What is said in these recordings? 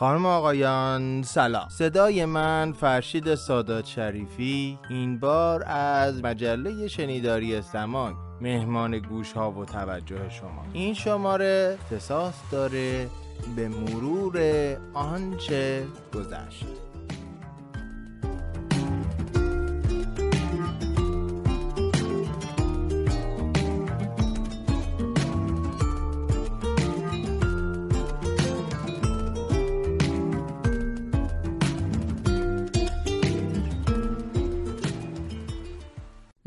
خانم آقایان سلام. صدای من فرشید سادات شریفی این بار از مجله شنیداری سماک مهمان گوش ها و توجه شما. این شماره اختصاص داره به مرور آنچه گذشت.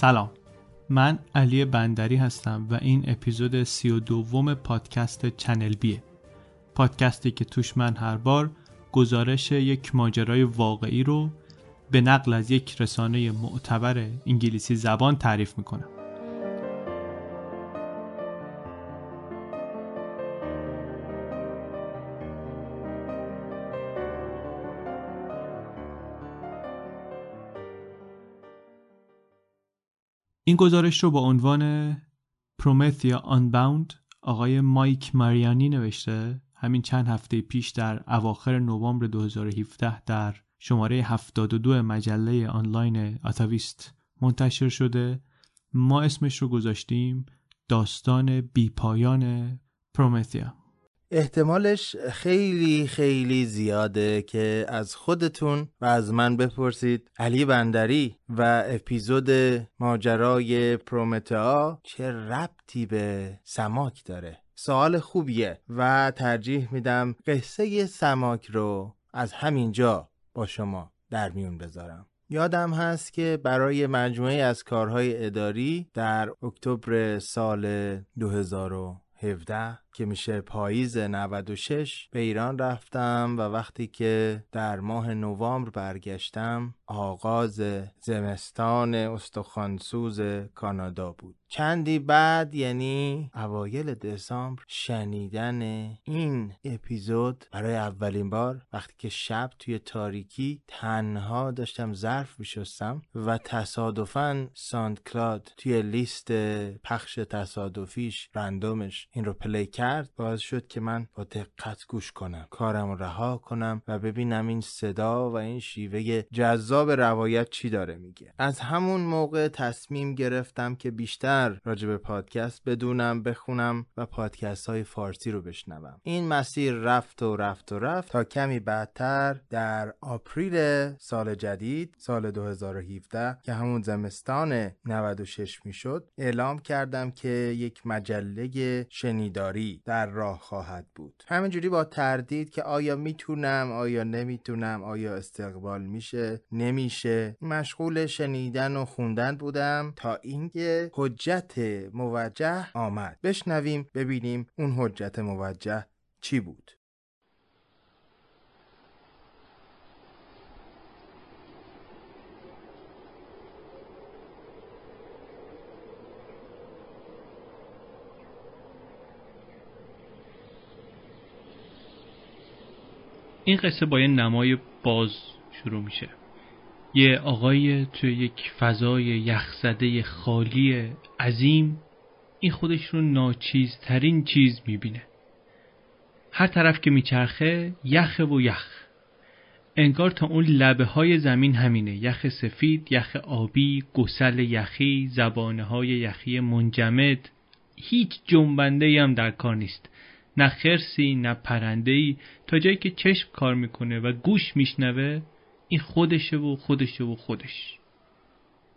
سلام. من علی بندری هستم و این اپیزود سی و دوم پادکست چنل بیه. پادکستی که توش من هر بار گزارش یک ماجرای واقعی رو به نقل از یک رسانه معتبر انگلیسی زبان تعریف می‌کنم. این گزارش رو با عنوان پرومثیا آنباوند آقای مایک ماریانی نوشته. همین چند هفته پیش در اواخر نوامبر 2017 در شماره 72 مجله آنلاین آتاویست منتشر شده. ما اسمش رو گذاشتیم داستان بیپایان پرومثیا احتمالش خیلی خیلی زیاده که از خودتون و از من بپرسید. علی بندری و اپیزود ماجرای پرومتا چه ربطی به سماک داره؟ سوال خوبیه و ترجیح میدم قصه سماک رو از همینجا با شما در میون بذارم. یادم هست که برای مجموعه از کارهای اداری در اکتبر سال 2017 که میشه پاییز 96 به ایران رفتم و وقتی که در ماه نوامبر برگشتم آغاز زمستان استخوانسوز کانادا بود. چندی بعد یعنی اوایل دسامبر شنیدن این اپیزود برای اولین بار وقتی که شب توی تاریکی تنها داشتم ظرف میشستم و تصادفا SoundCloud توی لیست پخش تصادفیش random ش این رو play کرد باعث شد که من با دقت گوش کنم کارم رها کنم و ببینم این صدا و این شیوه جذاب روایت چی داره میگه. از همون موقع تصمیم گرفتم که بیشتر راجع به پادکست بدونم بخونم و پادکست های فارسی رو بشنوم. این مسیر رفت و رفت و رفت تا کمی بعدتر در آپریل سال جدید سال 2017 که همون زمستان 96 می‌شد اعلام کردم که یک مجله شنیداری در راه خواهد بود. همینجوری با تردید که آیا می‌تونم آیا نمی‌تونم آیا استقبال میشه؟ نمیشه. مشغول شنیدن و خوندن بودم تا اینکه حجت موجه آمد. بشنویم ببینیم اون حجت موجه چی بود. این قصه با یه نمای باز شروع میشه. یه آقای توی یک فضای یخزده خالی عظیم این خودش رو ناچیزترین چیز می‌بینه. هر طرف که میچرخه یخ و یخ. انگار تا اون لبه های زمین همینه. یخ سفید، یخ آبی، گسل یخی، زبانه های یخی منجمد. هیچ جنبنده هم در کار نیست. نه خرسی نه پرنده تا جایی که چشم کار می‌کنه و گوش میشنوه این خودشه و خودشه و خودش.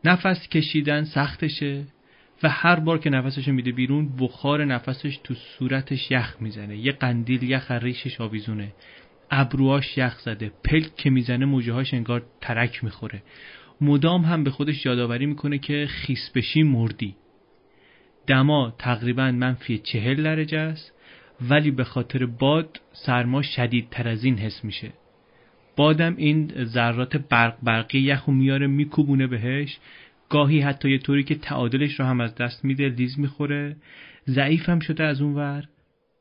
نفس کشیدن سختشه و هر بار که نفسش میده بیرون بخار نفسش تو صورتش یخ می‌زنه. یه قندیل یخ ریشش آویزونه. ابروهاش یخ زده. پلک که می‌زنه موجه هاش انگار ترک می‌خوره. مدام هم به خودش یادآوری می‌کنه که خیس بشی مردی. دما تقریبا منفی چهل درجه است. ولی به خاطر باد سرما شدیدتر از این حس میشه. بادم این ذرات برق برقی یخو میاره میکوبونه بهش. گاهی حتی یه طوری که تعادلش رو هم از دست میده لیز می‌خوره. ضعیف هم شده از اون ور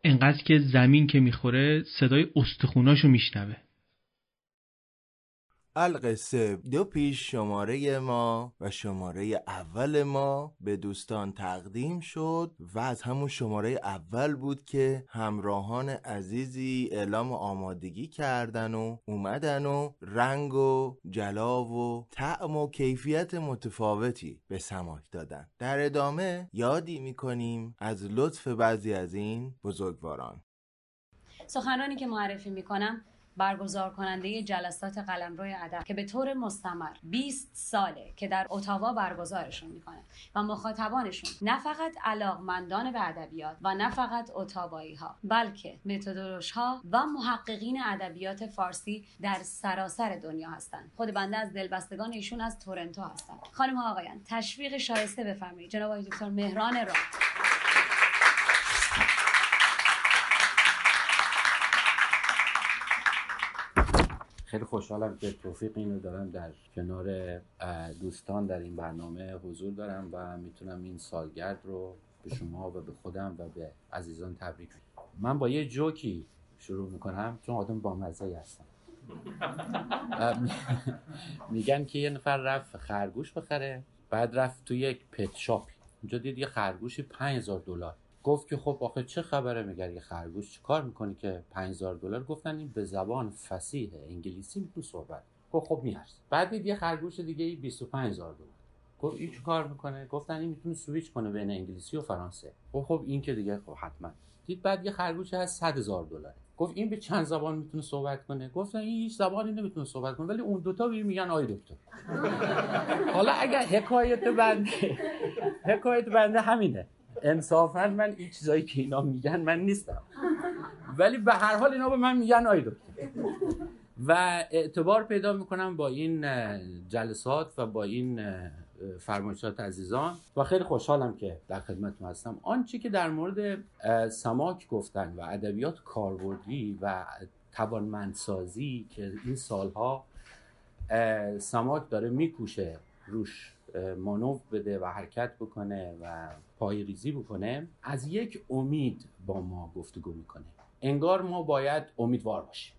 انقدر که زمین که می‌خوره صدای استخوناشو میشنوه. القصه دو پیش شماره ما و شماره اول ما به دوستان تقدیم شد و از همون شماره اول بود که همراهان عزیزی اعلام آمادگی کردن و اومدن و رنگ و جلا و طعم و کیفیت متفاوتی به سماک دادن. در ادامه یادی می‌کنیم از لطف بعضی از این بزرگواران. سخنرانی که معرفی می‌کنم برگزار کننده جلسات قلمرو ادب که به طور مستمر 20 ساله که در اتاوا برگزارشون می‌کنه و مخاطبانشون نه فقط علاقمندان به ادبیات و نه فقط اتاوایی ها بلکه متدولوژ و محققین ادبیات فارسی در سراسر دنیا هستند خود بنده از دلبستگان ایشون از تورنتو هستم خانم ها آقایان تشویق شایسته بفرمایید. جناب آقای دکتر مهران را خیلی خوشحالم که توفیق اینو دارم در کنار دوستان در این برنامه حضور دارم و می‌تونم این سالگرد رو به شما و به خودم و به عزیزان تبریک من با یه جوکی شروع می‌کنم چون آدم با مزه هستم. میگن که یه نفر رفت خرگوش بخره بعد رفت تو یک پت شاپی اونجا دید یه خرگوشی 5000 دلار. گفت که خب آخه چه خبره؟ میگه یه خرگوش چه کار می‌کنی که 5000 دلار؟ گفتن این به زبان فصیح انگلیسی می‌تونه صحبت گفت خب میارز بعد دید یه خرگوش دیگه 25000 دلار. گفت این چه کار می‌کنه؟ گفتن این می‌تونه سویچ کنه بین انگلیسی و فرانسه. گفت خب این که دیگه خب حتما. دید بعد یه خرگوش هست 100000 دلار گفت این به چند زبان می‌تونه صحبت کنه؟ گفتن این هیچ زبانی نمی‌تونه صحبت کنه. ولی اون دوتا بیر میگن آی دکتر. حالا اگر حکایت بنده حکایت بنده همینه. انصافا من این چیزایی که اینا میگن من نیستم. ولی به هر حال اینا به من میگن آی و اعتبار پیدا می‌کنم با این جلسات و با این فرمایشات عزیزان. و خیلی خوشحالم که در خدمتتون هستم. آنچه که در مورد سماک گفتن و ادبیات کاربردی و توانمندسازی که این سالها سماک داره میکوشه روش مانو بده و حرکت بکنه و پای ریزی بکنه از یک امید با ما گفتگو می‌کنه. انگار ما باید امیدوار باشیم.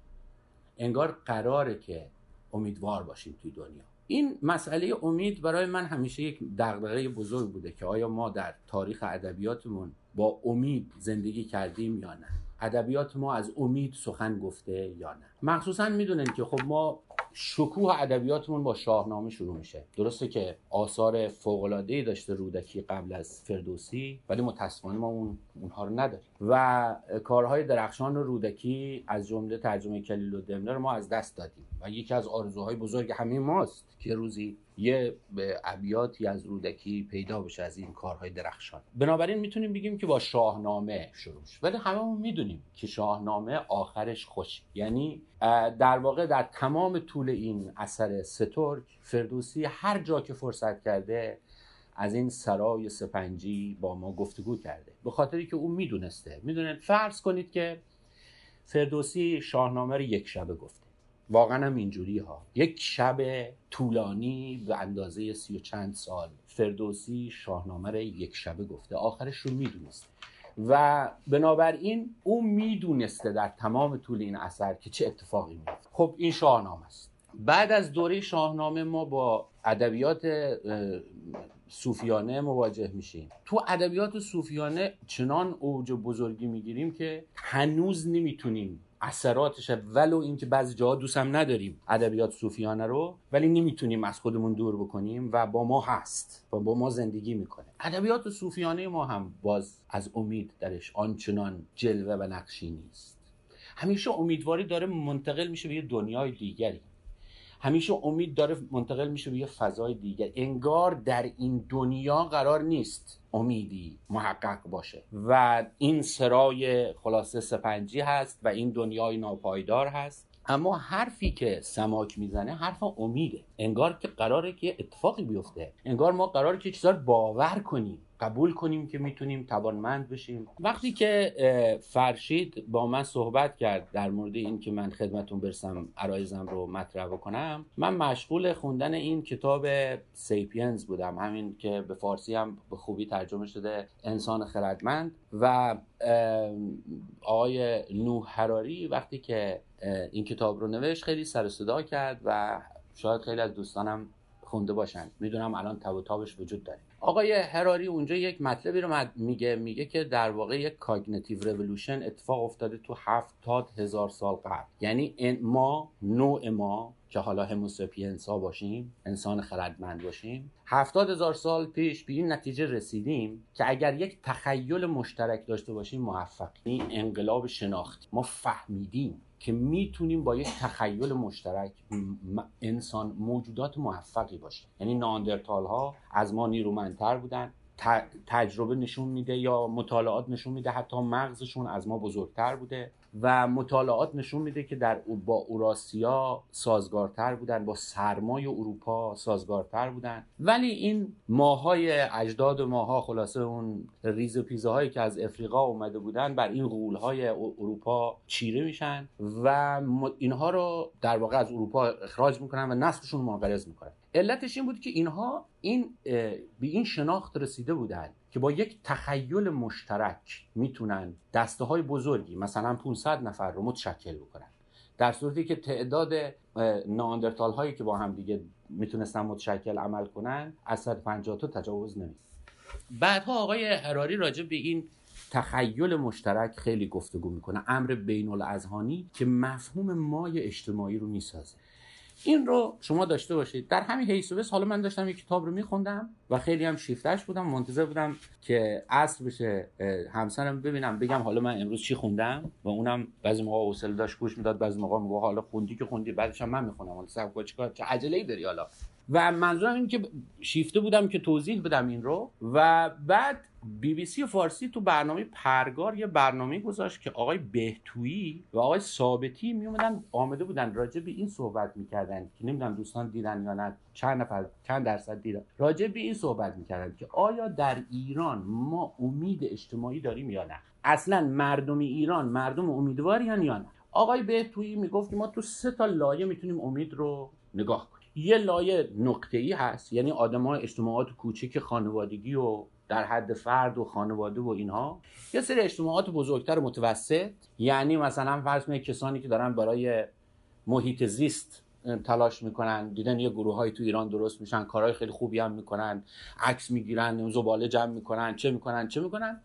انگار قراره که امیدوار باشیم توی دنیا. این مسئله امید برای من همیشه یک دغدغه بزرگ بوده که آیا ما در تاریخ ادبیاتمون با امید زندگی کردیم یا نه؟ ادبیات ما از امید سخن گفته یا نه؟ مخصوصا می‌دونن که خب ما شکوه ادبیاتمون با شاهنامه شروع میشه. درسته که آثار فوق العاده داشته رودکی قبل از فردوسی ولی متاسفانه ما اون اونها رو نداریم. و کارهای درخشان رودکی از جمله ترجمه کلیل و دمنه رو ما از دست دادیم. و یکی از آرزوهای بزرگ همه ماست که روزی یه ابیاتی از رودکی پیدا بشه از این کارهای درخشان. بنابراین می‌تونیم بگیم که با شاهنامه شروع شد ولی هممون می‌دونیم که شاهنامه آخرش خوش. یعنی در واقع در تمام طول این اثر سترک فردوسی هر جا که فرصت کرده از این سرای سپنجی با ما گفتگو کرده. به خاطری که او می‌دونسته. می‌دونه فرض کنید که فردوسی شاهنامه رو یک شبه گفته. واقعا هم اینجوری ها. یک شب طولانی به اندازه سی و چند سال فردوسی شاهنامه رو یک شبه گفته. آخرش رو می‌دونسته و بنابراین او می‌دونسته در تمام طول این اثر که چه اتفاقی میفته خب این شاهنامه است. بعد از دوره شاهنامه ما با ادبیات صوفیانه مواجه میشیم. تو ادبیات صوفیانه چنان اوج بزرگی می‌گیریم که هنوز نمی‌تونیم اثراتش ولو اینکه بعضی جاها دوست هم نداریم ادبیات صوفیانه رو ولی نمی‌تونیم از خودمون دور بکنیم و با ما هست. و با ما زندگی می‌کنه. ادبیات صوفیانه ما هم باز از امید درش. آنچنان جلوه و نقشی نیست. همیشه امیدواری داره منتقل میشه به یه دنیای دیگری. همیشه امید داره منتقل میشه به یه فضای دیگر انگار در این دنیا قرار نیست امیدی محقق باشه. و این سرای خلاصه سپنجی هست و این دنیای ناپایدار هست. اما حرفی که سماک می‌زنه حرف امیده. انگار که قراره که اتفاقی بیفته. انگار ما قراره که چیزا باور کنیم. قبول کنیم که می‌تونیم توانمند بشیم. وقتی که فرشید با من صحبت کرد در مورد این که من خدمتون برسم عرایزم رو مطرح بکنم من مشغول خوندن این کتاب Sapiens بودم. همین که به فارسی هم به خوبی ترجمه شده انسان خردمند. و آقای نوح هراری وقتی که این کتاب رو نوشت خیلی سر صدا کرد و شاید خیلی از دوستانم خونده باشن. می‌دونم الان تب و تابش وجود داره. آقای هراری اونجا یک مطلبی رو میگه میگه که در واقع یک cognitive revolution اتفاق افتاده تو هفتاد هزار سال قبل. یعنی ما نوع ما که حالا Homo sapiens ها باشیم انسان خردمند باشیم. هفتاد هزار سال پیش به این نتیجه رسیدیم که اگر یک تخیل مشترک داشته باشیم موفق. این انقلاب شناختی. ما فهمیدیم که می‌تونیم با یک تخیل مشترک انسان موجودات موفقی باشیم. یعنی ناندرتال ها از ما نیرومندتر بودن تجربه نشون میده یا مطالعات نشون میده حتی مغزشون از ما بزرگتر بوده. و مطالعات نشون میده که در با اوراسیا سازگارتر بودن با سرمای اروپا سازگارتر بودن. ولی این ماهای اجداد ماها خلاصه اون ریز و پیزه که از افریقا اومده بودن بر این غول های اروپا چیره میشن و اینها رو در واقع از اروپا اخراج می‌کنن و نسلشون منقرض می‌کنن. علتش این بود که اینها این به این شناخت رسیده بودن که با یک تخیل مشترک می‌تونن دسته های بزرگی مثلا 500 نفر رو متشکل بکنن. در صورتی که تعداد ناندرتال هایی که با هم دیگه می‌تونستن متشکل عمل کنن از 150 تا تجاوز نمی بعدها آقای حراری راجع به این تخیل مشترک خیلی گفتگو می‌کنه. امر بین الاذهانی که مفهوم مای اجتماعی رو می‌سازه. این رو شما داشته باشید. در همین و حالا من داشتم یک کتاب رو میخوندم و خیلی هم شیفتش بودم. منتظر بودم که عصر بشه همسرم ببینم بگم حالا من امروز چی خوندم. و اونم بعضی موقع حوصله داشت گوش می‌داد بعضی موقع میگه حالا خوندی که خوندی بعدش هم من می‌خونم. حالا سب چیکار؟ چه عجله ای داری حالا؟ و منظورم این که شیفته بودم که توضیح بدم این رو و بعد بی بی سی فارسی تو برنامه پرگار یه برنامه گذاشت که آقای بهتویی و آقای ثابتی می اومدن آمده بودن راجع به این صحبت می‌کردن که نمی‌دونم دوستان دیدن یا نه چند نفر چند درصد دیدن. راجع به این صحبت می‌کردن که آیا در ایران ما امید اجتماعی داریم یا نه؟ اصلا مردم ایران مردم امیدواری یا نه؟ آقای بهتویی می‌گفت که ما تو سه تا لایه می‌تونیم امید رو نگاه کنیم. یه لایه نقطه ای هست. یعنی آدمای اجتماعات کوچک خانوادگی و در حد فرد و خانواده و اینها. یه سری اجتماعات بزرگتر و متوسط. یعنی مثلا فرض کنید کسانی که دارن برای محیط زیست تلاش می‌کنن. دیدن یه گروه های تو ایران درست میشن کارهای خیلی خوبی هم می‌کنن عکس می‌گیرن زباله جمع می‌کنن چه می‌کنن چه می‌کنن؟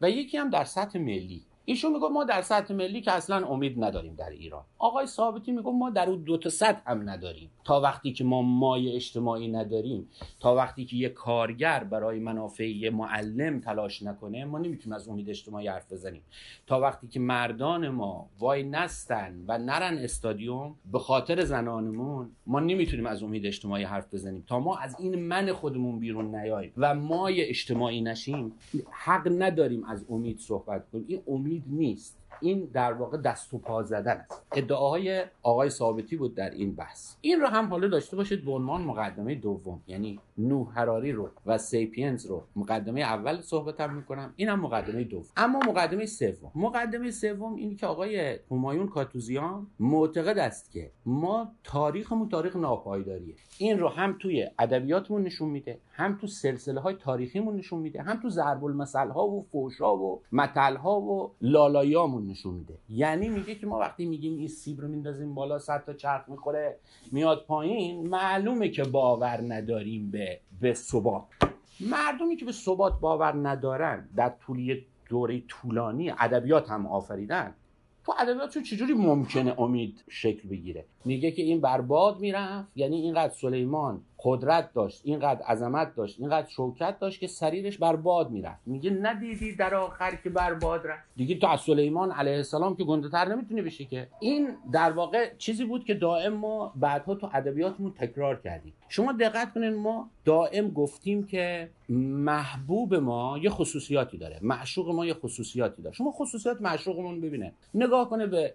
و یکی هم در سطح ملی. ایشون میگه ما در سطح ملی که اصلا امید نداریم در ایران. آقای ثابتی میگه ما در اون دو تا سطح هم نداریم. تا وقتی که ما مای اجتماعی نداریم تا وقتی که یه کارگر برای منافع یه معلم تلاش نکنه ما نمی‌تونیم از امید اجتماعی حرف بزنیم. تا وقتی که مردان ما وای نستن و نرن استادیوم به خاطر زنانمون ما نمی‌تونیم از امید اجتماعی حرف بزنیم. تا ما از این من خودمون بیرون نیاییم و مای اجتماعی نشیم حق نداریم از امید صحبت کنیم. این امید نیست این در واقع دست و پا زدن است. ادعاهای آقای ثابتی بود در این بحث. این رو هم حالا داشته باشید به عنوان مقدمه دوم یعنی نوح هراری رو و سیپینز رو مقدمه اول صحبتم می‌کنم اینم مقدمه دوم. اما مقدمه سوم. مقدمه سوم اینی که آقای همایون کاتوزیان معتقد است که ما تاریخمون تاریخ ناپایداریه. این رو هم توی ادبیاتمون نشون میده هم تو سلسله های تاریخیمون نشون میده هم تو ضرب المثل ها و فوشا و متل ها و لالایامون نشون میده. یعنی میگه که ما وقتی میگیم این سیب رو میندازیم بالا صد تا چرخ می‌خوره میاد پایین معلومه که باور نداریم به به ثبات. مردمی که به ثبات باور ندارن در طولی دوره طولانی ادبیات هم آفریدن تو ادبیات چجوری ممکنه امید شکل بگیره؟ میگه که این برباد می‌رفت یعنی اینقدر سلیمان قدرت داشت اینقدر عظمت داشت اینقدر شوکت داشت که سریرش بر باد می‌رفت. میگه ندیدی در آخر که بر باد رفت. دیگه تو از سلیمان علیه السلام که گنده تر نمی‌تونی بشی که. این در واقع چیزی بود که دائم ما بعدها تو ادبیاتمون تکرار کردیم. شما دقت کنین ما دائم گفتیم که محبوب ما یه خصوصیاتی داره. معشوق ما یه خصوصیاتی داره. شما خصوصیات معشوقمون ببینه. نگاه کنه به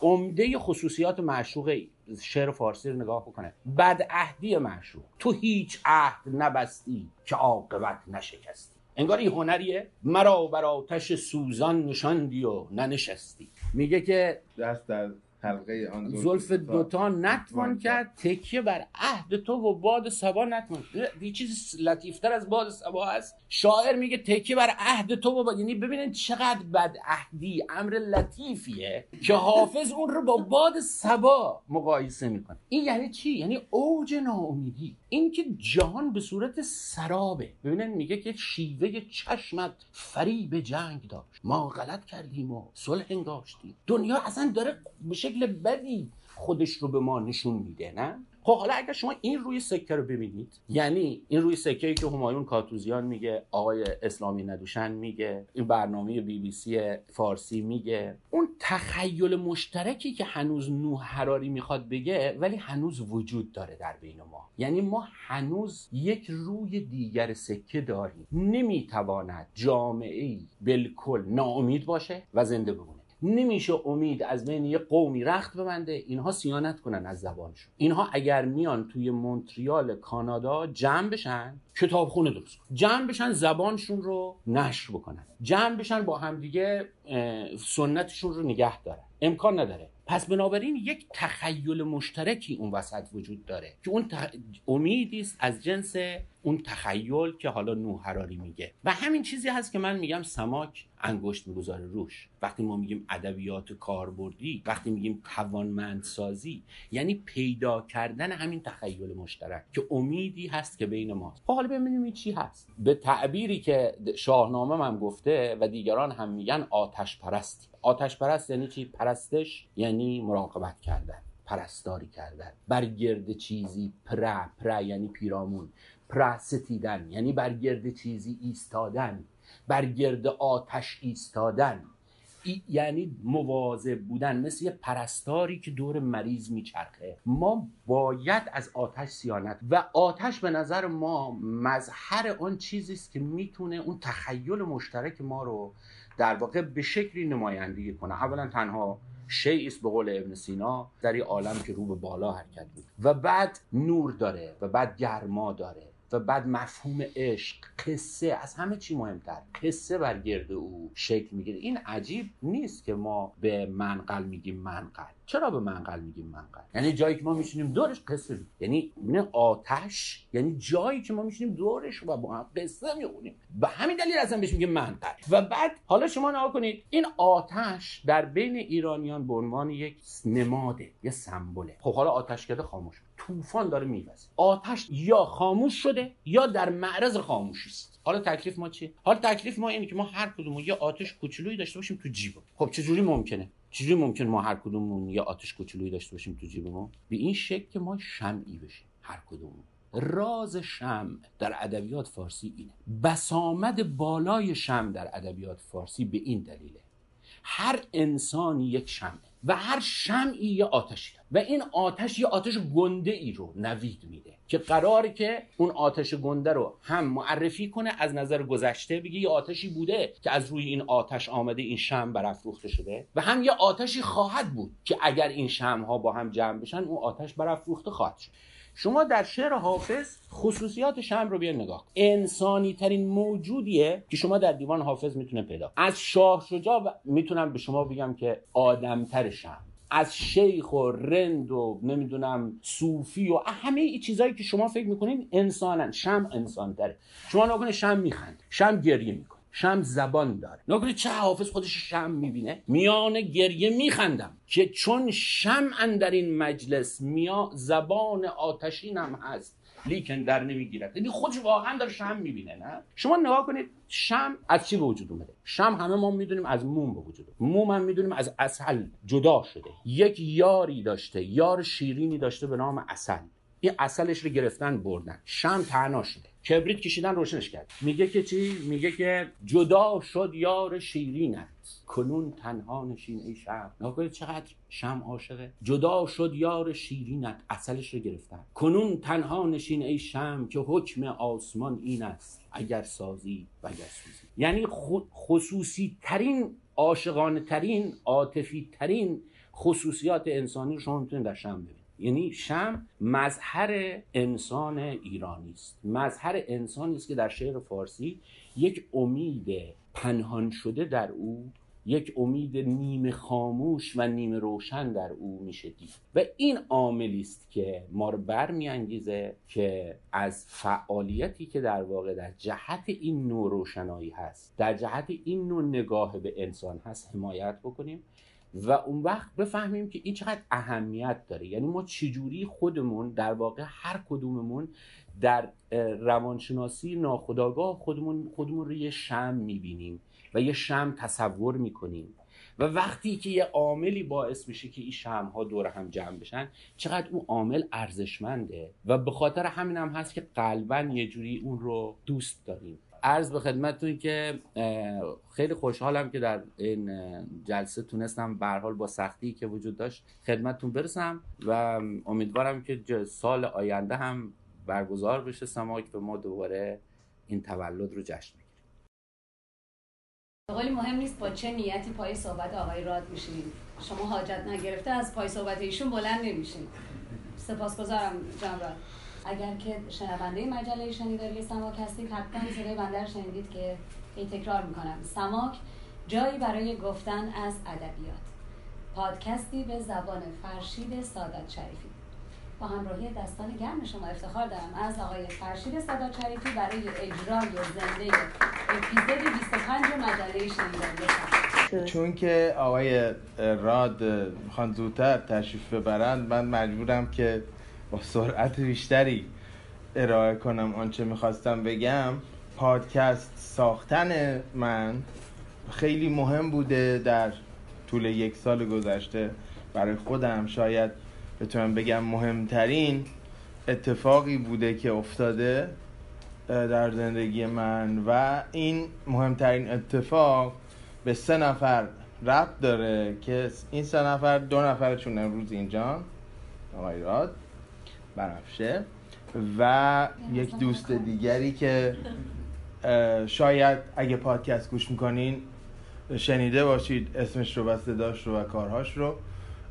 عمده خصوصیات معشوق شعر فارسی رو نگاه بکنه. بد عهدی معشوق. تو هیچ عهد نبستی که عاقبت نشکستی. انگار این هنریه. مرا بر آتش سوزان نشاندی و ننشستی. میگه که دست در حلقه آن زلف دوتا نتوان کرد تکیه بر عهد تو و باد سبا نتوان یه چیز لطیفتر از باد سبا هست. شاعر میگه تکیه بر عهد تو و باد یعنی ببینید چقدر بد عهدی امر لطیفیه که حافظ اون رو با باد سبا مقایسه می‌کنه. این یعنی چی؟ یعنی اوج ناامیدی. این که جهان به صورت سرابه. ببینید میگه که شیوه چشمت فریب جنگ داشت. ما غلط کردیم و صلح انگاشتیم. دنیا اصلا داره به شکل بدی خودش رو به ما نشون میده نه؟ خب حالا اگر شما این روی سکه رو ببینید یعنی این روی سکه ای که همایون کاتوزیان میگه آقای اسلامی ندوشن میگه این برنامه بی بی سی فارسی میگه اون تخیل مشترکی که هنوز نوح حراری می‌خواد بگه ولی هنوز وجود داره در بین ما. یعنی ما هنوز یک روی دیگر سکه داریم. نمی‌تواند جامعه ای بالکل ناامید باشه و زنده بمونه. نمیشه امید از بین یه قومی رخت ببنده اینها سیانت کنن از زبانشون. اینها اگر میان توی مونتریال کانادا جمع بشن کتابخونه درست کنن. جمع بشن زبانشون رو نشر بکنن. جمع بشن با همدیگه سنتشون رو نگه دارن. امکان نداره. پس بنابراین یک تخیل مشترکی اون وسط وجود داره که اون تخ... امیدی است از جنس اون تخیل که حالا نوح حراری میگه. و همین چیزی هست که من میگم سماک انگشت می‌گذاره روش. وقتی ما میگیم ادبیات کاربردی وقتی میگیم توانمندسازی یعنی پیدا کردن همین تخیل مشترک که امیدی هست که بین ماست. خب حالا ببینیم چی هست. به تعبیری که شاهنامه هم گفته و دیگران هم میگن آتش پرستی آتش پرست یعنی چی؟ پرستش یعنی مراقبت کردن پرستاری کردن. بر گرد چیزی پر پر یعنی پیرامون. پرستیدن یعنی بر گرد چیزی ایستادن بر گرد آتش ایستادن. ای یعنی مواظب بودن مثل یه پرستاری که دور مریض میچرخه. ما باید از آتش سیانت و آتش به نظر ما مظهر آن چیزی است که می‌تونه اون تخیل مشترک ما رو در واقع به شکلی نمایندگی کنه. اولا تنها شیء است به قول ابن سینا در عالم که رو به بالا حرکت بود و بعد نور داره و بعد گرما داره. و بعد مفهوم عشق قصه از همه چی مهمتر. قصه بر گرد او شکل می‌گیره. این عجیب نیست که ما به منقل میگیم منقل. چرا به منقل میگیم منقل؟ یعنی جایی که ما میشینیم دورش قصه بید. یعنی نه آتش یعنی جایی که ما میشینیم دورش و با هم قصه می‌خونیم به همین دلیل اصلا بهش میگیم منقل. و بعد حالا شما نگاه کنید این آتش در بین ایرانیان به عنوان یک نماده یه سمبله. خب حالا آتش کرده خاموش طوفان داره میوزه. آتش یا خاموش شده یا در معرض خاموشی است. حالا تکلیف ما چیه؟ حالا تکلیف ما اینه که ما هر کدوم یه آتش کوچولویی داشته باشیم تو جیب. خب چه جوری ممکنه؟ چجوری ممکن ما هر کدوممون یه آتش کوچولویی داشته باشیم تو جیب ما؟ به این شکل که ما شمعی بشیم. هر کدوم راز شم در ادبیات فارسی اینه. بسامد بالای شم در ادبیات فارسی به این دلیله. هر انسانی یک شمعه. و هر شمعی یه آتشی و این آتش یه آتش گنده ای رو نوید میده که قراره که اون آتش گنده رو هم معرفی کنه از نظر گذشته بگه یه آتشی بوده که از روی این آتش آمده این شم برافروخته شده. و هم یه آتشی خواهد بود که اگر این شم ها با هم جمع بشن اون آتش برافروخته خواهد شد. شما در شعر حافظ خصوصیات شم رو بیان نگاه انسانی ترین موجودیه که شما در دیوان حافظ می‌تونه پیدا از شاه شجاع می‌تونم به شما بگم که آدمتر شم از شیخ و رند و نمی‌دونم صوفی و همه ای چیزایی که شما فکر می‌کنین انسانن. شم انسان داره شما نکنه شم میخند. شم گریه می‌کنه. شم زبان داره. نکنید چه حافظ خودش شم می‌بینه؟ میان گریه میخندم که چون شم در این مجلس میا زبان آتشینم هست. لیکن در نمی‌گیرد. یعنی خودش واقعا داره شم می‌بینه نه؟ شما نگاه کنید شم از چی به وجود اومده؟ شم همه ما می‌دونیم از موم به وجود موم هم می‌دونیم از اصل جدا شده. یک یاری داشته یار شیرینی داشته به نام اصل. این اصلش رو گرفتن بردن. شم تنها شده. کبریت کشیدن روشنش کرد. میگه که چی؟ میگه که جدا شد یار شیرینت. کنون تنها نشین ای شم نگاه چقدر شم عاشقه. جدا شد یار شیرینت. اصلش رو گرفتن. کنون تنها نشین ای شم که حکم آسمان این است. اگر سازی و اگر سوزی. یعنی خصوصی ترین عاشقانه ترین عاطفی ترین خصوصیات انسانی رو شما می‌تونید در شم ببینید. یعنی شم مظهر انسان ایرانی است. مظهر انسانی است که در شعر فارسی یک امید پنهان شده در او یک امید نیمه خاموش و نیمه روشن در او میشه دید. و این عاملی است که ما رو برمیانگیزه که از فعالیتی که در واقع در جهت این نوع روشنایی هست در جهت این نوع نگاه به انسان هست حمایت بکنیم. و اون وقت بفهمیم که این چقدر اهمیت داره. یعنی ما چجوری خودمون در واقع هر کدوممون در روانشناسی ناخداگاه خودمون خودمون رو یه شم می‌بینیم و یه شم تصور می‌کنیم. و وقتی که یه عاملی باعث میشه که این شم ها دور هم جمع بشن چقدر اون عامل ارزشمنده. و به خاطر همین هم هست که قلبا یه جوری اون رو دوست داریم. عرض به خدمتتون که خیلی خوشحالم که در این جلسه تونستم به حال با سختی که وجود داشت خدمتتون برسم و امیدوارم که سال آینده هم برگزار بشه سماک به ما دوباره این تولد رو جشن بگیریم قولی مهم نیست با چه نیتی پای صحبت آقای راد میشین شما حاجت نگرفته از پای صحبت ایشون بلند نمیشین. سپاسگزارم جان راد. اگر که شنونده مجله شنیداری سماک هستید حتما صدای بنده رو شنیدید که این تکرار می‌کنم. سماک جایی برای گفتن از ادبیات. پادکستی به زبان فرشید سادات شریفی. با همراهی دستان گرم شما افتخار دارم. از آقای فرشید سادات شریفی برای اجرای زنده اپیزود 25 مجله شنیداری چون که آقای راد می‌خوان زودتر تشریف ببرند من مجبورم که سرعت بیشتری ارائه کنم آنچه می‌خواستم بگم. پادکست ساختن من خیلی مهم بوده در طول یک سال گذشته برای خودم. شاید بتونم بگم مهمترین اتفاقی بوده که افتاده در زندگی من و این مهمترین اتفاق به سه نفر ربط داره که این سه نفر دو نفرشون امروز اینجا. آقای راد. بنفشه و یک دوست دیگری که شاید اگه پادکست گوش می‌کنین شنیده باشید اسمش رو و صداش رو و کارهاش رو.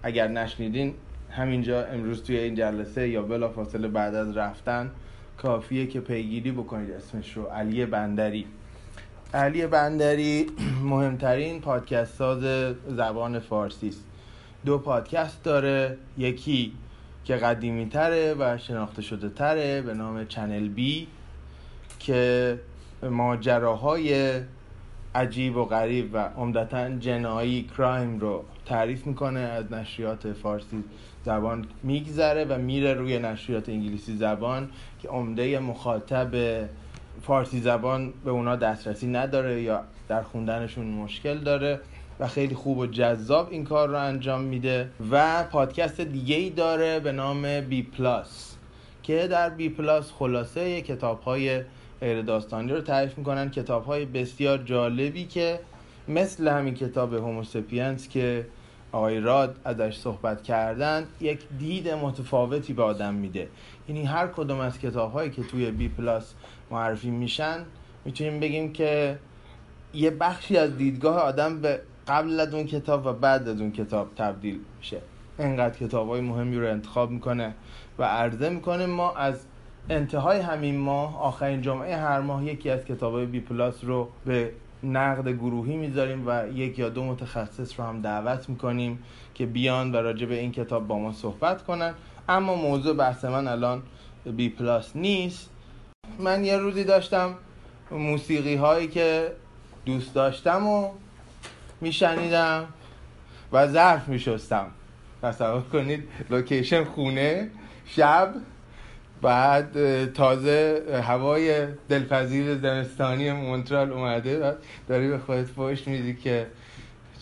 اگر نشنیدین همینجا امروز توی این جلسه یا بلا فاصله بعد از رفتن کافیه که پیگیری بکنید اسمش رو. علی بندری. علی بندری مهمترین پادکست ساز زبان فارسی است. دو پادکست داره. یکی که قدیمی تره و شناخته شده تره به نام چنل بی که ماجراهای عجیب و غریب و عمدتا جنایی کرایم رو تعریف می‌کنه از نشریات فارسی زبان میگذره و میره روی نشریات انگلیسی زبان که عمده مخاطب فارسی زبان به اونا دسترسی نداره یا در خوندنشون مشکل داره. خیلی خوب و جذاب این کار رو انجام میده و پادکست دیگه ای داره به نام BPlus که در BPlus خلاصه کتاب های غیر داستانی رو تعریف می‌کنن کتاب های بسیار جالبی که مثل همین کتاب Homo Sapiens که آقای راد ازش صحبت کردن یک دید متفاوتی به آدم میده. یعنی هر کدوم از کتاب هایی که توی BPlus معرفی میشن می‌تونیم بگیم که یه بخشی از دیدگاه آدم به قبل از اون کتاب و بعد از اون کتاب تبدیل میشه. انقدر کتاب های مهمی رو انتخاب می‌کنه و عرضه می‌کنه ما از انتهای همین ماه آخرین جمعه هر ماه یکی از کتاب های بی پلاس رو به نقد گروهی می‌ذاریم و یک یا دو متخصص رو هم دعوت می‌کنیم که بیان و راجع به این کتاب با ما صحبت کنن. اما موضوع بحث من الان BPlus نیست. من یه روزی داشتم موسیقی هایی که دوست داشتم و میشنیدم و ظرف میشستم. تصور کنید location خونه شب بعد تازه هوای دلپذیر زمستانی مونترال اومده و داری به خودت فوش میدی که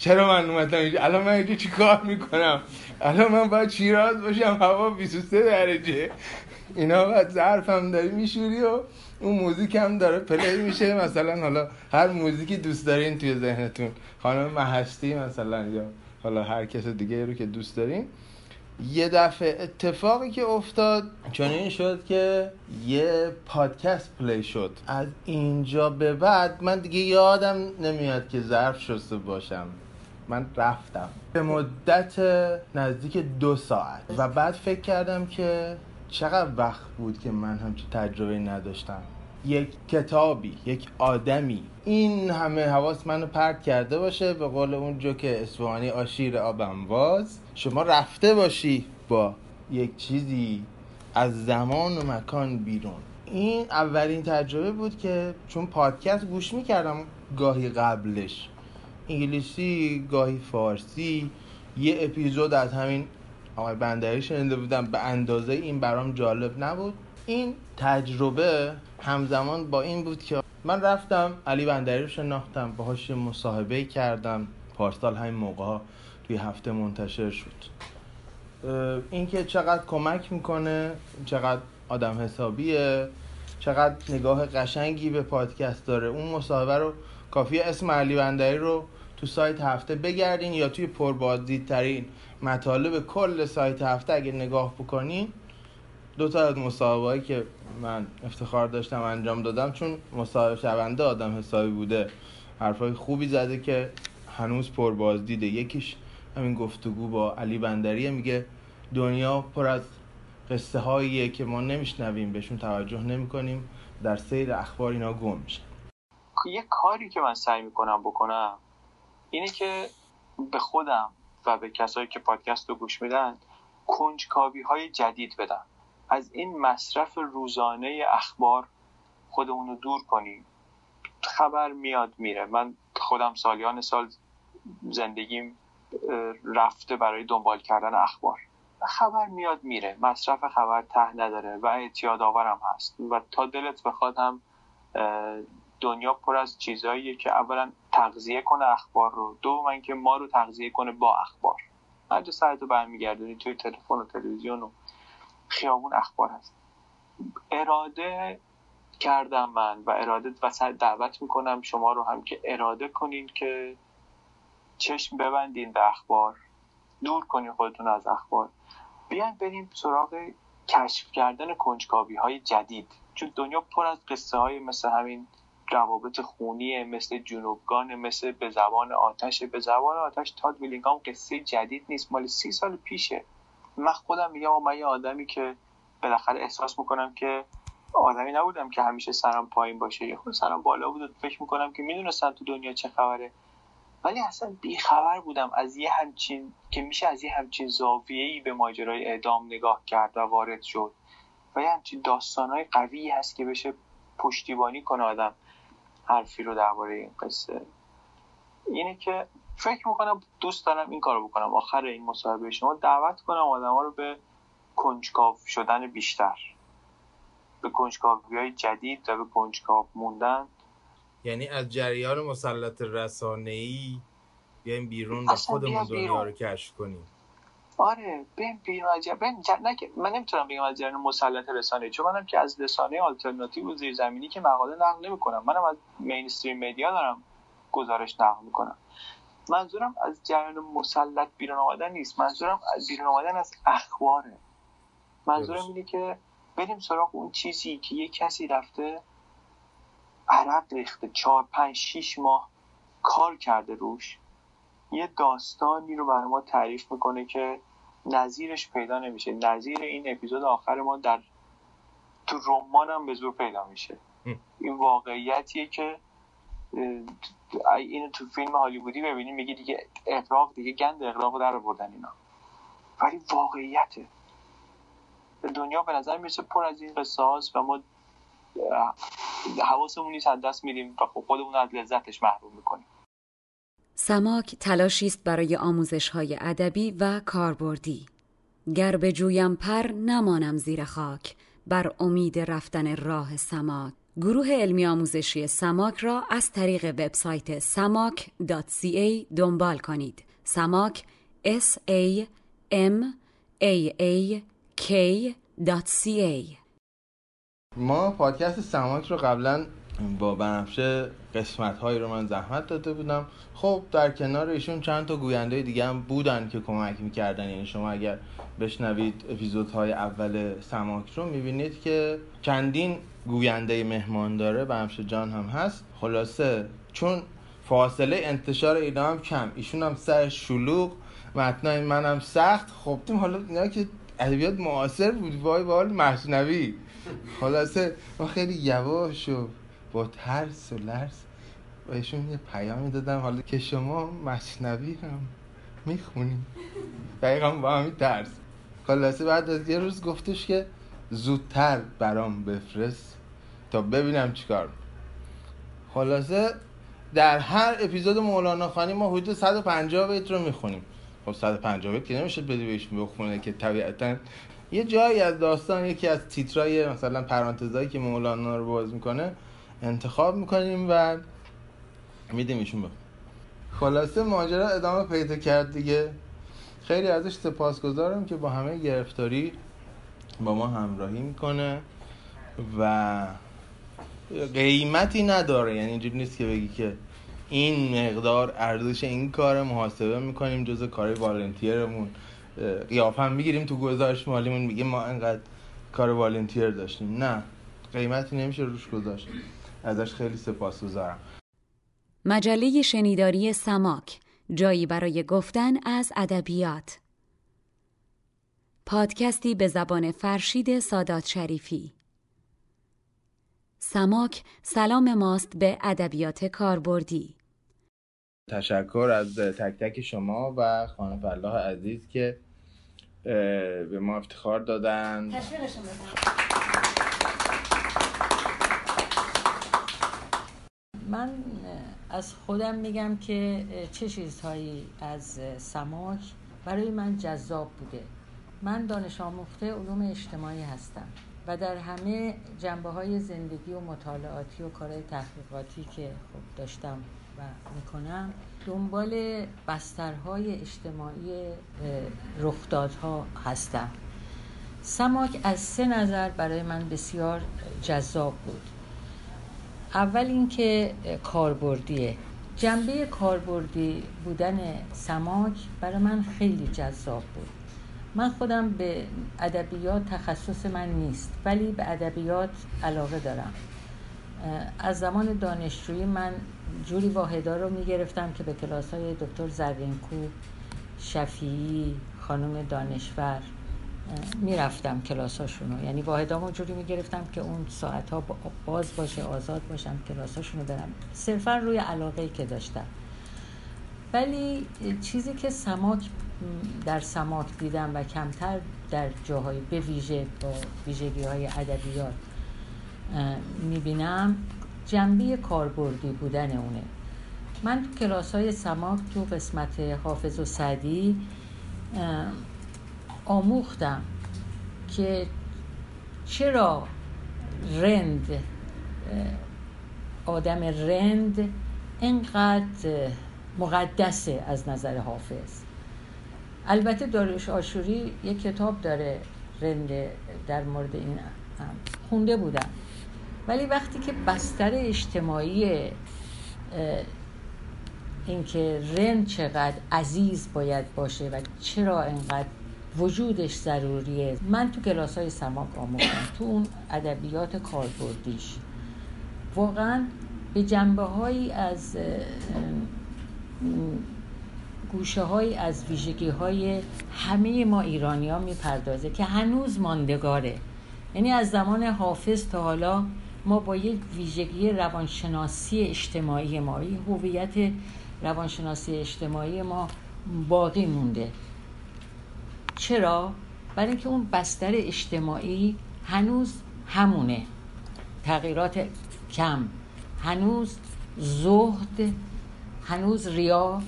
چرا من اومدم اینجا؟ الان من اینجا چی کار می‌کنم؟ الان من باید شیراز باشم هوا 23 درجه. اینا بعد هم داری میشوری و اون موزیک هم داره play میشه. مثلا حالا هر موزیکی دوست دارین توی ذهنتون. خانم مهستی مثلا یا حالا هر کس دیگه رو که دوست دارین. یه دفعه اتفاقی که افتاد چون این شد که یه پادکست play شد. از اینجا به بعد من دیگه یادم نمیاد که ظرف شسته باشم. من رفتم. به مدت نزدیک دو ساعت. و بعد فکر کردم که چقدر وقت بود که من همچین تجربه نداشتم. یک کتابی یک آدمی. این همه حواس منو پرت کرده باشه. به قول اون جو که اسفانی آشیر آبم واز. شما رفته باشی با یک چیزی از زمان و مکان بیرون. این اولین تجربه بود که چون پادکست گوش می‌کردم گاهی قبلش انگلیسی گاهی فارسی. یه اپیزود از همین آقای بندری شنیده بودم. به اندازه این برام جالب نبود. این تجربه همزمان با این بود که من رفتم علی بندری رو شناختم باهاش مصاحبه کردم. پارسال همین موقع ها توی هفته منتشر شد. اینکه چقدر کمک می‌کنه چقدر آدم حسابیه چقدر نگاه قشنگی به پادکست داره. اون مصاحبه رو کافی اسم علی بندری رو تو سایت هفته بگردین یا توی پربازدیدترین مطالب کل سایت هفته اگه نگاه بکنین دو تا از مصاحبه که من افتخار داشتم انجام دادم چون مصاحبه شونده آدم حسابی بوده حرفای خوبی زده که هنوز پربازدیده. یکیش همین گفتگو با علی بندریه میگه دنیا پر از قصه هاییه که ما نمیشنویم بهشون توجه نمی‌کنیم. در سیر اخبار اینا گم میشه. یه کاری که من سعی می‌کنم بکنم اینه که به خودم و به کسایی که پادکست رو گوش میدن کنجکاوی های جدید بدم. از این مصرف روزانه اخبار خودمون رو دور کنیم. خبر میاد میره. من خودم سالیان سال زندگیم رفته برای دنبال کردن اخبار. خبر میاد میره. مصرف خبر ته نداره و اعتیاد آورم هست. و تا دلت بخواد هم دنیا پر از چیزاییه که اولا تغذیه کنه اخبار رو دو من که ما رو تغذیه کنه با اخبار. هر جا سرتو برمیگردونی توی تلفن و تلویزیون و خیابون اخبار هست. اراده کردم من و اراده و دعوت می‌کنم شما رو هم که اراده کنین که چشم ببندین به اخبار دور کنین خودتون از اخبار. بیاین بریم سراغ کشف کردن کنجکاوی های جدید. چون دنیا پر از قصه های مثل همین روابط خونیه مثل جنوبگان مثل به زبان آتش به زبان آتش تاد ویلینگام قصه جدید نیست مال سی سال پیشه. من خودم میگم من یه آدمی که بالاخره احساس می‌کنم که آدمی نبودم که همیشه سرم پایین باشه. یه خود سرم بالا بود و فکر می‌کنم که می‌دونستم تو دنیا چه خبره. ولی اصلا بیخبر بودم. از یه همچین که میشه از یه همچین زاویه‌ای به ماجرای اعدام نگاه کرد و وارد شد. و یه همچین داستانهای قوی هست که بشه پشتیبانی کنه آدم. حرفی رو درباره این قصه. اینه که فکر می‌کنم دوست دارم این کارو بکنم. آخر این مصاحبه شما دعوت کنم آدم ها رو به کنجکاو شدن بیشتر. به کنجکاوی های جدید و به کنجکاو موندن. یعنی از جریان مسلط رسانه ای بیایم بیرون و خودمون دنیا رو کشف کنیم. آره بین بیرون از بین من نمی‌تونم بگم از جریان مسلط رسانه چون منم که از رسانه آلترناتیو و زیرزمینی که مقاله نقل نمی‌کنم. منم از مینستریم مدیا دارم گزارش نقل می‌کنم. منظورم از جریان مسلط بیرون آمدن نیست. منظورم از بیرون آمدن از اخباره. منظورم اینه که بریم سراغ اون چیزی که یه کسی رفته عرق ریخته چهار پنج شیش ماه کار کرده روش. یه داستانی رو برای ما تعریف می‌کنه که نظیرش پیدا نمیشه. نظیر این اپیزود آخر ما در تو رمان هم به زور پیدا میشه. این واقعیتیه که اینو تو فیلم هالیوودی ببینیم میگی دیگه اقراق دیگه گند اقراق در بردن اینا. ولی واقعیته. دنیا به نظر می‌رسه پر از این قصه و ما حواسمون نیست از دست میدیم و خب خودمون از لذتش محروم می‌کنیم. سماک تلاشی است برای آموزش های ادبی و کاربردی. گر به جویم پر نمانم زیر خاک. بر امید رفتن راه سماک. گروه علمی آموزشی سماک را از طریق وبسایت samak.ca دنبال کنید. سماک s a m a a k.ca ما پادکست سماک رو قبلا با بنفشه قسمت هایی رو من زحمت داده بودم. خب در کنار ایشون چند تا گوینده دیگه هم بودن که کمک می‌کردن. یعنی شما اگر بشنوید اپیزودهای اول سماک رو می‌بینید که چندین گوینده مهمان داره. بنفشه جان هم هست. خلاصه چون فاصله انتشار اینا هم کم. ایشون هم سر شلوغ. متنای منم سخت. خب تیم حالا اینا که ادبیات معاصر بود. وای حال مصنوی خلاصه ما خیلی یواش و با ترس و لرز بهشون یه پیامی دادم. حالا که شما مصنوی هم می‌خونیم دقیقا با همین ترس. خلاصه بعد از یه روز گفتش که زودتر برام بفرست تا ببینم چیکار خلاصه در هر اپیزود مولانا خانی ما حدود 150 بیت رو می‌خونیم. خب 150 بیت که نمیشه بدی بهش بخونه که طبیعتا یه جایی از داستان یکی از تیترای مثلا پرانتزایی که مولانا رو باز می‌کنه انتخاب می‌کنیم و میدیم ایشون بخون خلاصه ماجرا ادامه پیدا کرد دیگه. خیلی ازش سپاسگزارم که با همه گرفتاری با ما همراهی می‌کنه و قیمتی نداره. یعنی اینجوری نیست که بگی که این مقدار ارزش این کار محاسبه می‌کنیم جز کار والنتیرمون. قیافه هم می‌گیریم تو گزارش مالیمون میگه ما انقدر کار والنتیر داشتیم. نه قیمتی نمیشه روش گذاشت. ازش خیلی سپاسگزارم. مجله شنیداری سماک جایی برای گفتن از ادبیات. پادکستی به زبان فرشید سادات شریفی. سماک سلام ماست به ادبیات کاربردی. تشکر از تک تک شما و خانم فلاح عزیز که به ما افتخار دادن. من از خودم میگم که چه چیزهایی از سماک برای من جذاب بوده. من دانش آموخته علوم اجتماعی هستم و در همه جنبه های زندگی و مطالعاتی و کارهای تحقیقاتی که خب داشتم و می‌کنم دنبال بسترهای اجتماعی رخدادها هستم. سماک از سه نظر برای من بسیار جذاب بود. اول اینکه کاربردیه. جنبه کاربردی بودن سماک برای من خیلی جذاب بود. من خودم به ادبیات تخصص من نیست ولی به ادبیات علاقه دارم. از زمان دانشجویی من جوری واحدا رو می‌گرفتم که به کلاس های دکتر زرینکو شفیعی خانم دانشور می‌رفتم کلاساشونو. یعنی واحدامو جوری می‌گرفتم که اون ساعت ها باز باشه آزاد باشم کلاساشونو برم صرفا روی علاقه که داشتم. ولی چیزی که سماک در سماک دیدم و کمتر در جاهای به ویژه با ویژگی های ادبیات می‌بینم جنبی کاربردی بودن اونه. من تو کلاس های سماک تو قسمت حافظ و سعدی آموختم که چرا رند آدم رند اینقدر مقدسه از نظر حافظ. البته داریوش آشوری یک کتاب داره رند در مورد این خونده بودم. ولی وقتی که بستر اجتماعی اینکه رند چقدر عزیز باید باشه و چرا اینقدر وجودش ضروریه. من تو کلاس های سماک آموختم تو اون ادبیات کاربردیش. واقعا به جنبه هایی از گوشه های از ویژگی های همه ما ایرانی ها می‌پردازه که هنوز ماندگاره. یعنی از زمان حافظ تا حالا ما با یک ویژگی روانشناسی اجتماعی ما هویت روانشناسی اجتماعی ما باقی مونده. چرا؟ برای اینکه اون بستر اجتماعی هنوز همونه. تغییرات کم. هنوز زهد هنوز ریا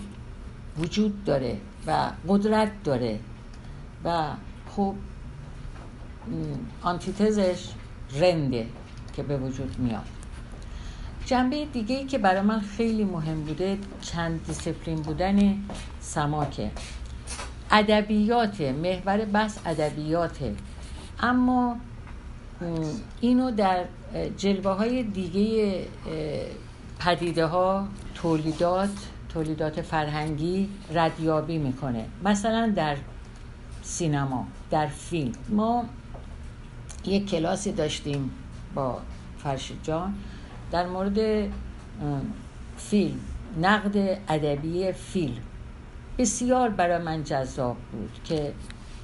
وجود داره و قدرت داره. و خب آنتیتزش رنده که به وجود میاد. جنبه دیگه ای که برای من خیلی مهم بوده چند دیسپلین بودن سماکه. ادبیات محور بحث ادبیاته اما اینو در جلوه های دیگه پدیده ها تولیدات تولیدات فرهنگی ردیابی می‌کنه. مثلا در سینما در فیلم. ما یک کلاسی داشتیم با فرشید جان در مورد فیلم نقد ادبی فیلم. بسیار برای من جذاب بود که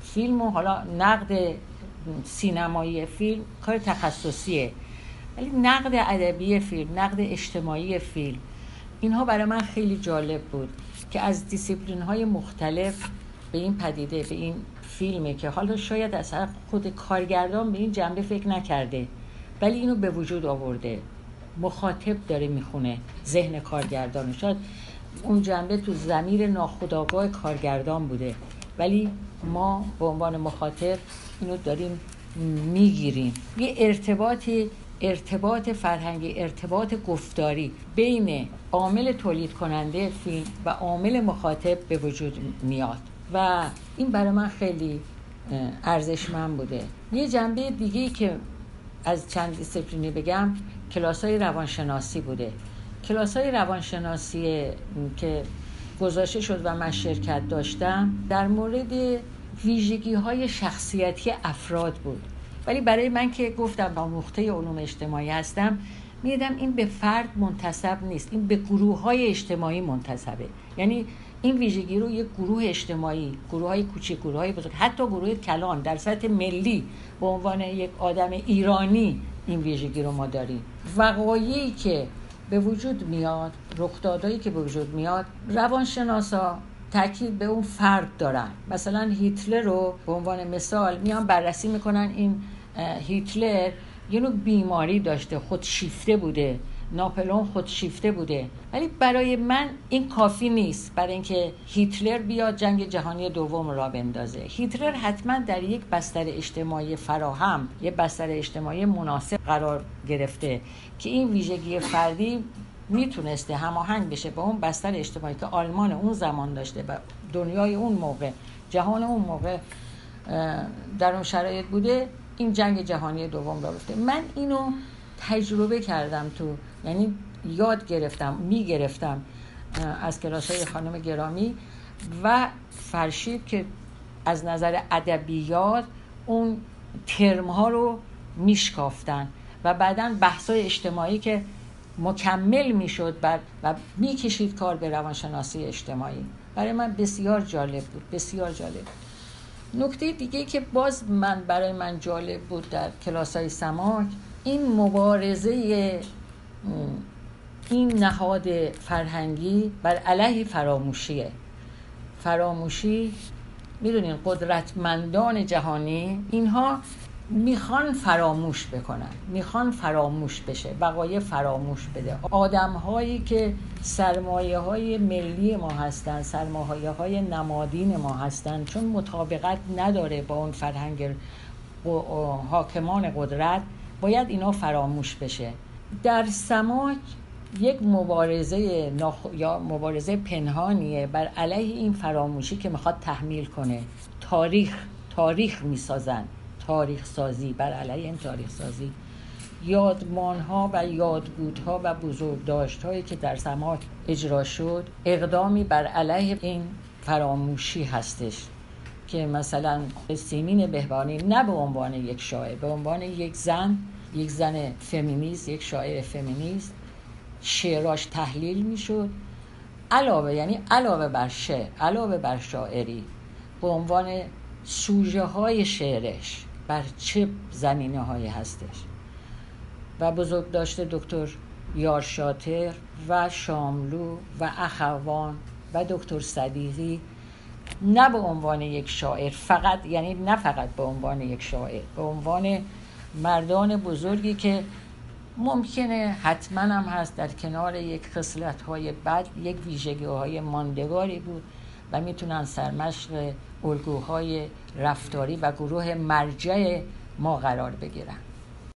فیلم و حالا نقد سینمایی فیلم کار تخصصیه. ولی نقد ادبی فیلم نقد اجتماعی فیلم اینها برای من خیلی جالب بود که از دیسیپلین های مختلف به این پدیده به این فیلمه که حالا شاید اصلا خود کارگردان به این جنبه فکر نکرده ولی اینو به وجود آورده. مخاطب داره می‌خونه ذهن کارگردان. شاید اون جنبه تو زمیر ناخودآگاه کارگردان بوده. ولی ما به عنوان مخاطب اینو داریم می‌گیریم. یه ارتباطی ارتباط فرهنگی ارتباط گفتاری بین عامل تولید کننده فیلم و عامل مخاطب به وجود میاد. و این برای من خیلی ارزشمند بوده. یه جنبه دیگه که از چند دیسپلینی بگم کلاس های روانشناسی بوده. کلاس های روانشناسی که گذاشته شد و من شرکت داشتم در مورد ویژگی های شخصیتی افراد بود. ولی برای من که گفتم با مخته علوم اجتماعی هستم میدم این به فرد منتصب نیست این به گروه های اجتماعی منتصبه یعنی این ویژگی رو یک گروه اجتماعی گروه های کوچک گروه های بزرگ حتی گروه کلان در سطح ملی به عنوان یک آدم ایرانی این ویژگی رو ما داریم. وقایعی که به وجود میاد رخدادهایی که به وجود میاد روانشناسا تاکید به اون فرد دارن. مثلا هیتلر رو به عنوان مثال میان بررسی می‌کنن این هیتلر یه نوع بیماری داشته خودشیفته بوده. ناپلون خودشیفته بوده. ولی برای من این کافی نیست برای اینکه هیتلر بیاد جنگ جهانی دوم را بندازه. هیتلر حتما در یک بستر اجتماعی فراهم یه بستر اجتماعی مناسب قرار گرفته که این ویژگی فردی می‌تونسته هماهنگ بشه با اون بستر اجتماعی که آلمان اون زمان داشته و دنیای اون موقع جهان اون موقع در اون شرایط بوده این جنگ جهانی دوم را بفته من اینو تجربه کردم تو یعنی یاد گرفتم می‌گرفتم از کلاس های خانم گرامی و فرشید که از نظر ادبیات اون ترم ها رو میشکافتن و بعدا بحث های اجتماعی که مکمل می‌شد و می‌کشید کار به روانشناسی اجتماعی. برای من بسیار جالب بود بسیار جالب بود. نکته دیگه که باز من برای من جالب بود در کلاس های سماک این مبارزه این نهاد فرهنگی بر علیه فراموشیه. فراموشی می‌دونین قدرتمندان جهانی اینها می‌خوان فراموش بکنن می‌خوان فراموش بشه وقایع فراموش بده. آدم هایی که سرمایه های ملی ما هستن سرمایه های نمادین ما هستن چون مطابقت نداره با اون فرهنگ حاکمان قدرت باید اینا فراموش بشه. در سماک یک مبارزه نخ... یا مبارزه پنهانیه. بر علیه این فراموشی که می‌خواد تحمیل کنه. تاریخ تاریخ می‌سازن. تاریخ سازی. بر علیه این تاریخ سازی. یادمان ها و یادبودها و بزرگداشت هایی که در سماک اجرا شد اقدامی بر علیه این فراموشی هستش که مثلا سیمین بهبانی نه به عنوان یک شاعر به عنوان یک زن یک زن فمینیست یک شاعر فمینیست شعراش تحلیل می‌شد. علاوه یعنی علاوه بر شعر علاوه بر شاعری به عنوان سوژه های شعرش بر چه زمینه هایی هستش؟ و بزرگ داشته دکتر یارشاتر و شاملو و اخوان و دکتر صدیقی نه به عنوان یک شاعر فقط یعنی نه فقط به عنوان یک شاعر به عنوان مردان بزرگی که ممکنه حتما هم هست در کنار یک خصلت های بد یک ویژگی های ماندگاری بود و می‌تونن سرمشق الگوهای رفتاری و گروه مرجع ما قرار بگیرن.